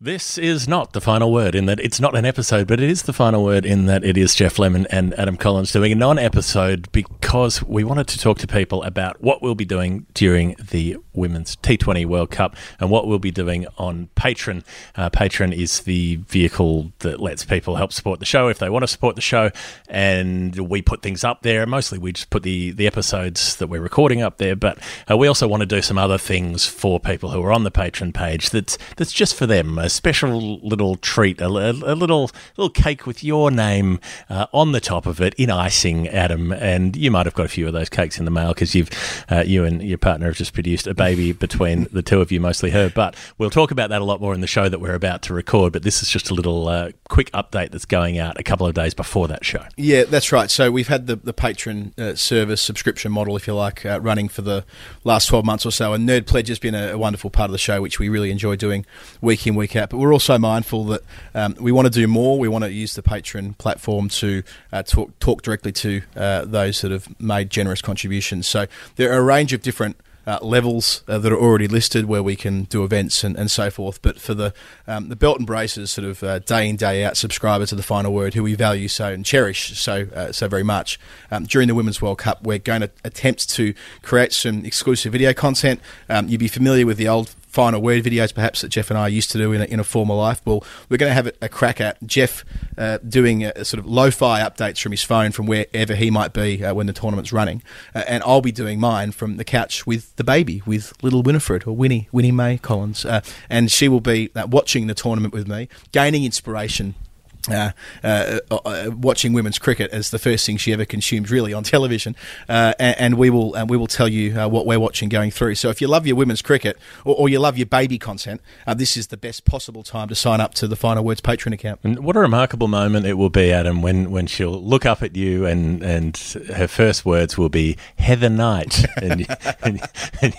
This is not the final word in that it's not an episode, but it is the final word in that it is Geoff Lemon and Adam Collins doing a non episode because we wanted to talk to people about what we'll be doing during the Women's T20 World Cup and what we'll be doing on Patreon. Uh, Patreon is the vehicle that lets people help support the show if they want to support the show, and we put things up there. Mostly we just put the, the episodes that we're recording up there, but uh, we also want to do some other things for people who are on the Patreon page that's, that's just for them a special little treat, a, a, a little little cake with your name uh, on the top of it in icing, Adam. And you might have got a few of those cakes in the mail because you've uh, you and your partner have just produced a baby between the two of you, mostly her. But we'll talk about that a lot more in the show that we're about to record. But this is just a little uh, quick update that's going out a couple of days before that show. Yeah, that's right. So we've had the the Patreon uh, service subscription model, if you like, uh, running for the last twelve months or so, and Nerd Pledge has been a, a wonderful part of the show, which we really enjoy doing week in week out. But we're also mindful that um, we want to do more. We want to use the Patreon platform to uh, talk talk directly to uh, those that have made generous contributions. So there are a range of different. Uh, levels uh, that are already listed where we can do events and, and so forth. But for the um, the belt and braces, sort of uh, day in day out subscribers to the final word, who we value so and cherish so uh, so very much, um, during the Women's World Cup, we're going to attempt to create some exclusive video content. Um, you'd be familiar with the old final word videos, perhaps that Geoff and I used to do in a, in a former life. Well, we're going to have a, a crack at Geoff uh, doing a, a sort of lo-fi updates from his phone from wherever he might be uh, when the tournament's running, uh, and I'll be doing mine from the couch with the baby, with little Winifred or Winnie Winnie May Collins, uh, and she will be uh, watching the tournament with me, gaining inspiration uh, uh, uh, watching women's cricket as the first thing she ever consumed, really on television, uh, and, and, we will and we will tell you uh, what we're watching going through. So if you love your women's cricket or, or you love your baby content, uh, this is the best possible time to sign up to the Final Words Patreon account. And what a remarkable moment it will be, Adam, when, when she'll look up at you and and her first words will be Heather Knight, and, and, and,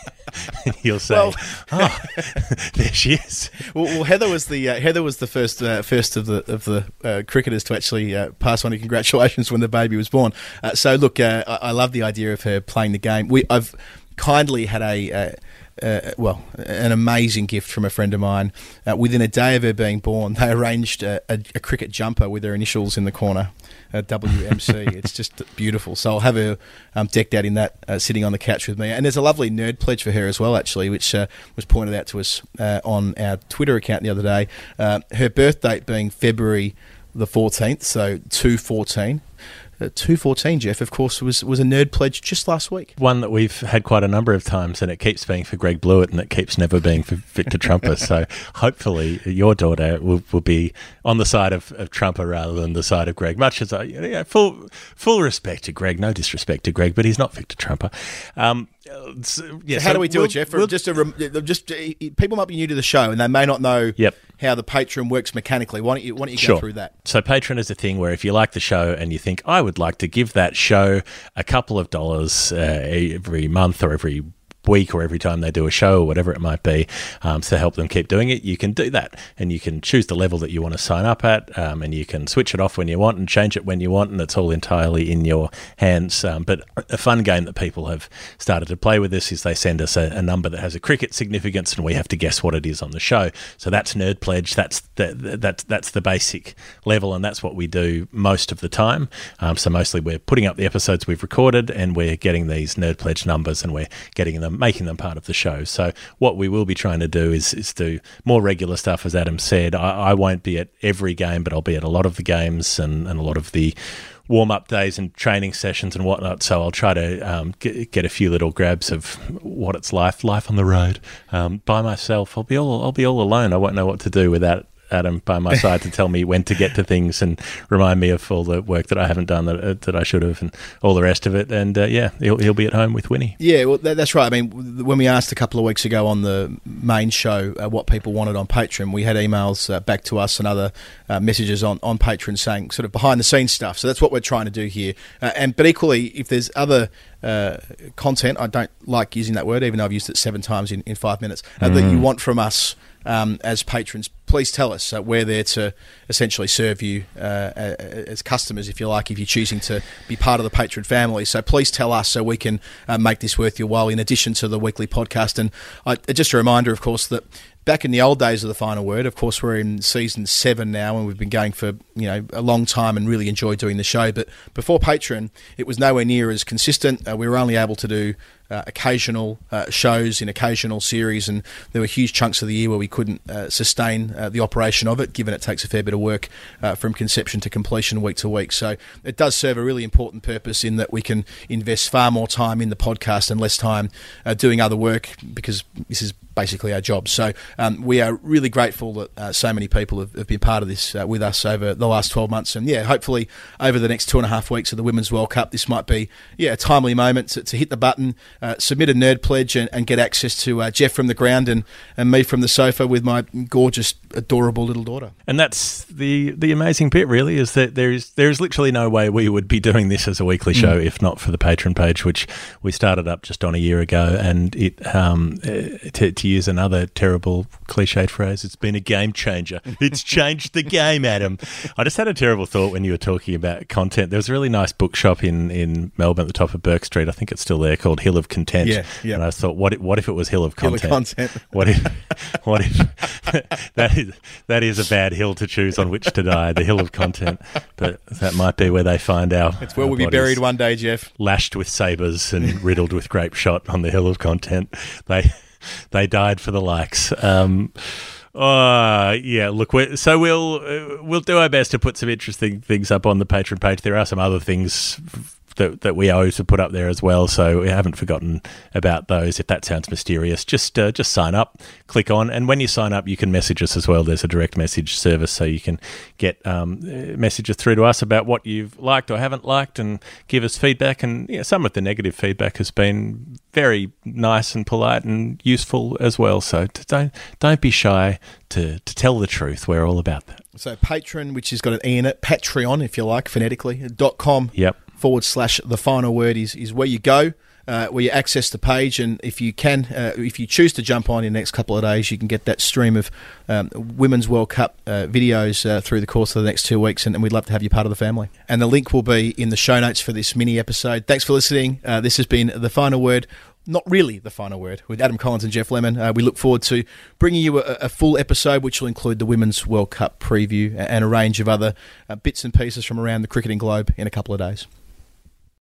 and you'll say, well, "Oh, there she is." Well, well Heather was the Heather was the first first of the of the uh, cricketers to actually uh, pass on a congratulations when the baby was born. Uh, so look, uh, I, I, love the idea of her playing the game. We, I've kindly had a. Uh, uh, well, an amazing gift from a friend of mine. Uh, within a day of her being born, they arranged a, a, a cricket jumper with her initials in the corner, WMC. it's just beautiful. So I'll have her um, decked out in that, uh, sitting on the couch with me. And there's a lovely nerd pledge for her as well, actually, which uh, was pointed out to us on our Twitter account the other day. her birth date being February the 14th, so 214. Uh, 214, Geoff, of course, was, was a nerd pledge just last week. One that we've had quite a number of times, and it keeps being for Greg Blewett, and it keeps never being for Victor Trumper. so hopefully your daughter will, will be on the side of, of Trumper rather than the side of Greg. Much as I, you know, full, full respect to Greg, no disrespect to Greg, but he's not Victor Trumper. Um, so, yeah, so how do we do we'll, it, Geoff? We'll, just a, just people might be new to the show and they may not know yep. How the Patreon works mechanically. Why don't you why don't you sure. go through that? So Patreon is a thing where if you like the show and you think I would like to give that show a couple of dollars uh, every month or every week or every time they do a show or whatever it might be um, to help them keep doing it, you can do that. And you can choose the level that you want to sign up at, um, and you can switch it off when you want and change it when you want, and it's all entirely in your hands. Um, but a fun game that people have started to play with this is they send us a, a, number that has a cricket significance, and we have to guess what it is on the show. So that's Nerd Pledge. That's the, that's that's the basic level, and that's what we do most of the time. Um, so mostly we're putting up the episodes we've recorded, and we're getting these Nerd Pledge numbers, and we're getting them them making them part of the show. So what we will be trying to do is is do more regular stuff, as Adam said. I, I won't be at every game, but I'll be at a lot of the games and, and a lot of the warm up days and training sessions and whatnot. So I'll try to um, get, get, a few little grabs of what it's like, life on the road um, by myself. I'll be all I'll be all alone. I won't know what to do without Adam by my side to tell me when to get to things and remind me of all the work that I haven't done that, uh, that I should have and all the rest of it. And uh, yeah, he'll, he'll be at home with Winnie. Yeah, well, that, that's right. I mean, when we asked a couple of weeks ago on the main show uh, what people wanted on Patreon, we had emails uh, back to us and other uh, messages on, on Patreon saying sort of behind the scenes stuff. So that's what we're trying to do here. Uh, and But equally, if there's other content, I don't like using that word, even though I've used it seven times in, in five minutes, mm. that you mm. want from us um, as patrons, please tell us. Uh, we're there to essentially serve you uh, as customers, if you like, if you're choosing to be part of the patron family. So please tell us so we can uh, make this worth your while, in addition to the weekly podcast. And I, just a reminder, of course, that back in the old days of the final word, of course, we're in season seven now, and we've been going for you know a long time and really enjoy doing the show. But before Patreon, it was nowhere near as consistent. Uh, we were only able to do uh, occasional uh, shows in occasional series, and there were huge chunks of the year where we couldn't uh, sustain uh, the operation of it, given it takes a fair bit of work uh, from conception to completion, week to week. So it does serve a really important purpose in that we can invest far more time in the podcast and less time uh, doing other work because this is basically our job. So um, we are really grateful that uh, so many people have, have been part of this uh, with us over the last 12 months. And yeah, hopefully over the next two and a half weeks of the Women's World Cup, this might be yeah a timely moment to, to hit the button, uh, submit a nerd pledge, and, and get access to uh, Geoff from the ground and, and me from the sofa with my gorgeous, adorable little daughter. And that's the the amazing bit, really, is that there is there is literally no way we would be doing this as a weekly show mm. if not for the patron page, which we started up just on a year ago, and it um, uh, to, to use another terrible cliched phrase. It's been a game changer. It's changed the game, Adam. I just had a terrible thought when you were talking about content. There was a really nice bookshop in, in Melbourne at the top of Bourke Street. I think it's still there called Hill of Content. Yeah, yeah. And I thought, what if, what if it was Hill of Content? Hill of Content. What if, what if that is that is a bad hill to choose on which to die, the Hill of Content. But that might be where they find our. It's where we'll be buried one day, Geoff. Lashed with sabres and riddled with grape shot on the Hill of Content. They they died for the likes. Um, uh, yeah. Look, so we'll uh, we'll do our best to put some interesting things up on the Patreon page. There are some other things that, that we owe to put up there as well. So we haven't forgotten about those. If that sounds mysterious, just uh, just sign up, click on, and when you sign up, you can message us as well. There's a direct message service, so you can get um, messages through to us about what you've liked or haven't liked, and give us feedback. And yeah, some of the negative feedback has been very nice and polite and useful as well. So don't don't be shy to to tell the truth. We're all about that. So Patreon, which has got an E in it, Patreon, if you like, phonetically, dot com. Yep forward slash the final word is, is where you go. Uh, where you access the page, and if you can, uh, if you choose to jump on in the next couple of days, you can get that stream of um, Women's World Cup uh, videos uh, through the course of the next two weeks, and, and, we'd love to have you part of the family. And the link will be in the show notes for this mini episode. Thanks for listening. Uh, this has been the final word not really the final word with Adam Collins and Geoff Lemon. Uh, we look forward to bringing you a, a, full episode, which will include the Women's World Cup preview and a range of other bits and pieces from around the cricketing globe in a couple of days.